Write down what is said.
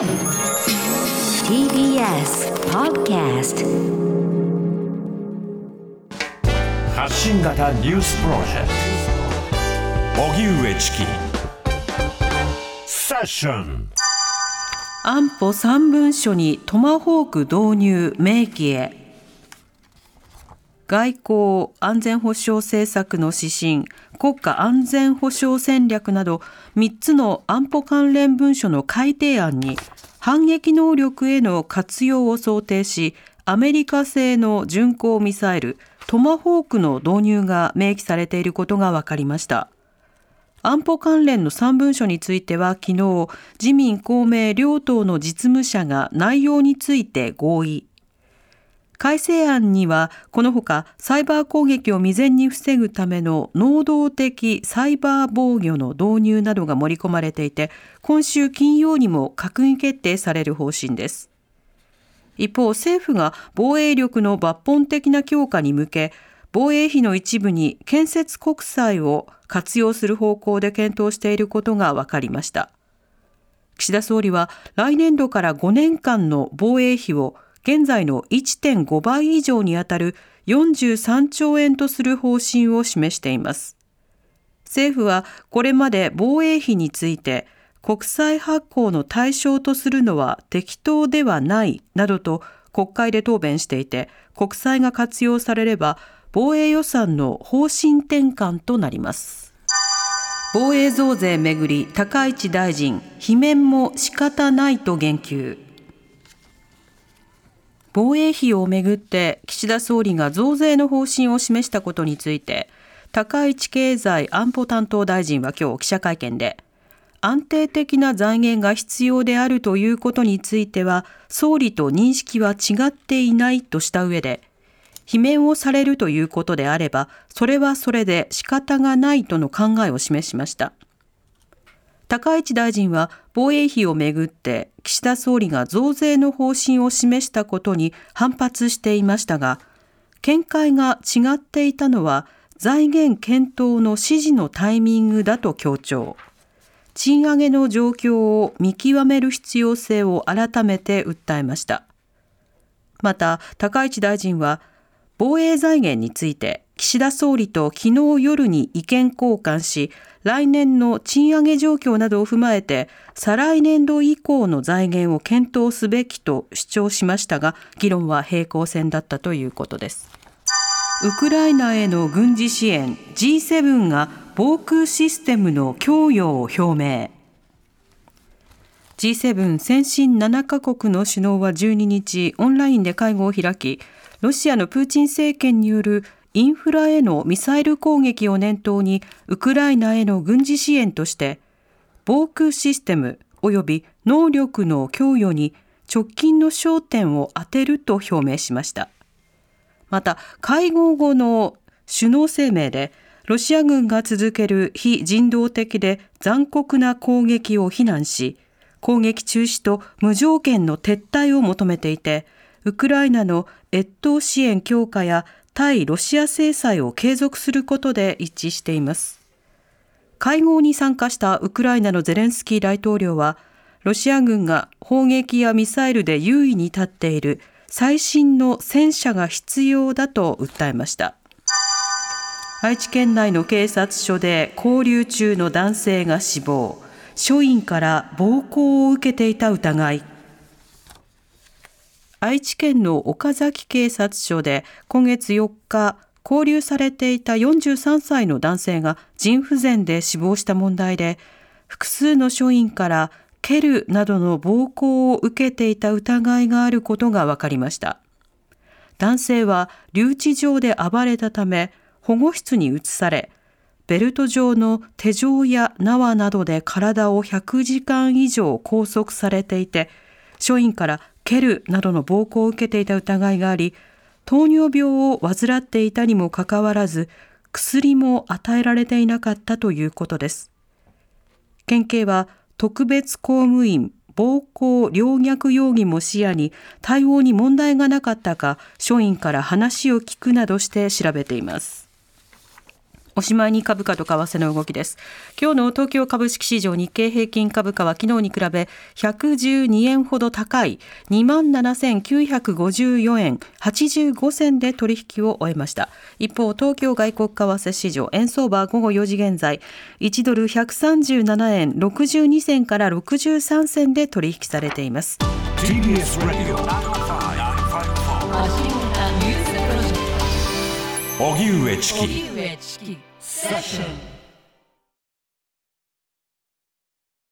TBS Podcast 発信型ニュースプロジェクト。荻上チキ。セッション。安保三文書にトマホーク導入明記へ外交安全保障政策の指針国家安全保障戦略など3つの安保関連文書の改定案に反撃能力への活用を想定しアメリカ製の巡航ミサイルトマホークの導入が明記されていることが分かりました。安保関連の3文書については昨日自民公明両党の実務者が内容について合意。改正案にはこのほかサイバー攻撃を未然に防ぐための能動的サイバー防御の導入などが盛り込まれていて今週金曜にも閣議決定される方針です。一方政府が防衛力の抜本的な強化に向け防衛費の一部に建設国債を活用する方向で検討していることが分かりました。岸田総理は来年度から5年間の防衛費を現在の1.5倍以上にあたる43兆円とする方針を示しています。政府はこれまで防衛費について国債発行の対象とするのは適当ではないなどと国会で答弁していて国債が活用されれば防衛予算の方針転換となります防衛増税めぐり高市大臣罷免も仕方ないと言及防衛費をめぐって岸田総理が増税の方針を示したことについて高市経済安保担当大臣は今日記者会見で安定的な財源が必要であるということについては総理と認識は違っていないとした上で罷免をされるということであればそれはそれで仕方がないとの考えを示しました。高市大臣は防衛費をめぐって岸田総理が増税の方針を示したことに反発していましたが、見解が違っていたのは財源検討の指示のタイミングだと強調。賃上げの状況を見極める必要性を改めて訴えました。また、高市大臣は防衛財源について岸田総理と昨日夜に意見交換し、来年の賃上げ状況などを踏まえて、再来年度以降の財源を検討すべきと主張しましたが、議論は平行線だったということです。ウクライナへの軍事支援 G7 が防空システムの供与を表明。G7 先進7カ国の首脳は12日オンラインで会合を開き、ロシアのプーチン政権によるインフラへのミサイル攻撃を念頭にウクライナへの軍事支援として防空システム及び能力の供与に直近の焦点を当てると表明しました。また会合後の首脳声明でロシア軍が続ける非人道的で残酷な攻撃を非難し攻撃中止と無条件の撤退を求めていてウクライナの越冬支援強化や対ロシア制裁を継続することで一致しています。会合に参加したウクライナのゼレンスキー大統領は、ロシア軍が砲撃やミサイルで優位に立っている最新の戦車が必要だと訴えました。愛知県内の警察署で交留中の男性が死亡、署員から暴行を受けていた疑い。愛知県の岡崎警察署で今月4日、交留されていた43歳の男性が腎不全で死亡した問題で、複数の署員から蹴るなどの暴行を受けていた疑いがあることが分かりました。男性は留置場で暴れたため保護室に移され、ベルト状の手錠や縄などで体を100時間以上拘束されていて、署員から蹴るなどの暴行を受けていた疑いがあり、糖尿病を患っていたにもかかわらず、薬も与えられていなかったということです。県警は特別公務員暴行陵虐容疑も視野に対応に問題がなかったか署員から話を聞くなどして調べています。おしまいに株価と為替の動きです。今日の東京株式市場日経平均株価は昨日に比べ112円ほど高い27,954円85銭で取引を終えました。一方東京外国為替市場円相場午後4時現在1ドル137円62銭から63銭で取引されています。荻上チキ。セッション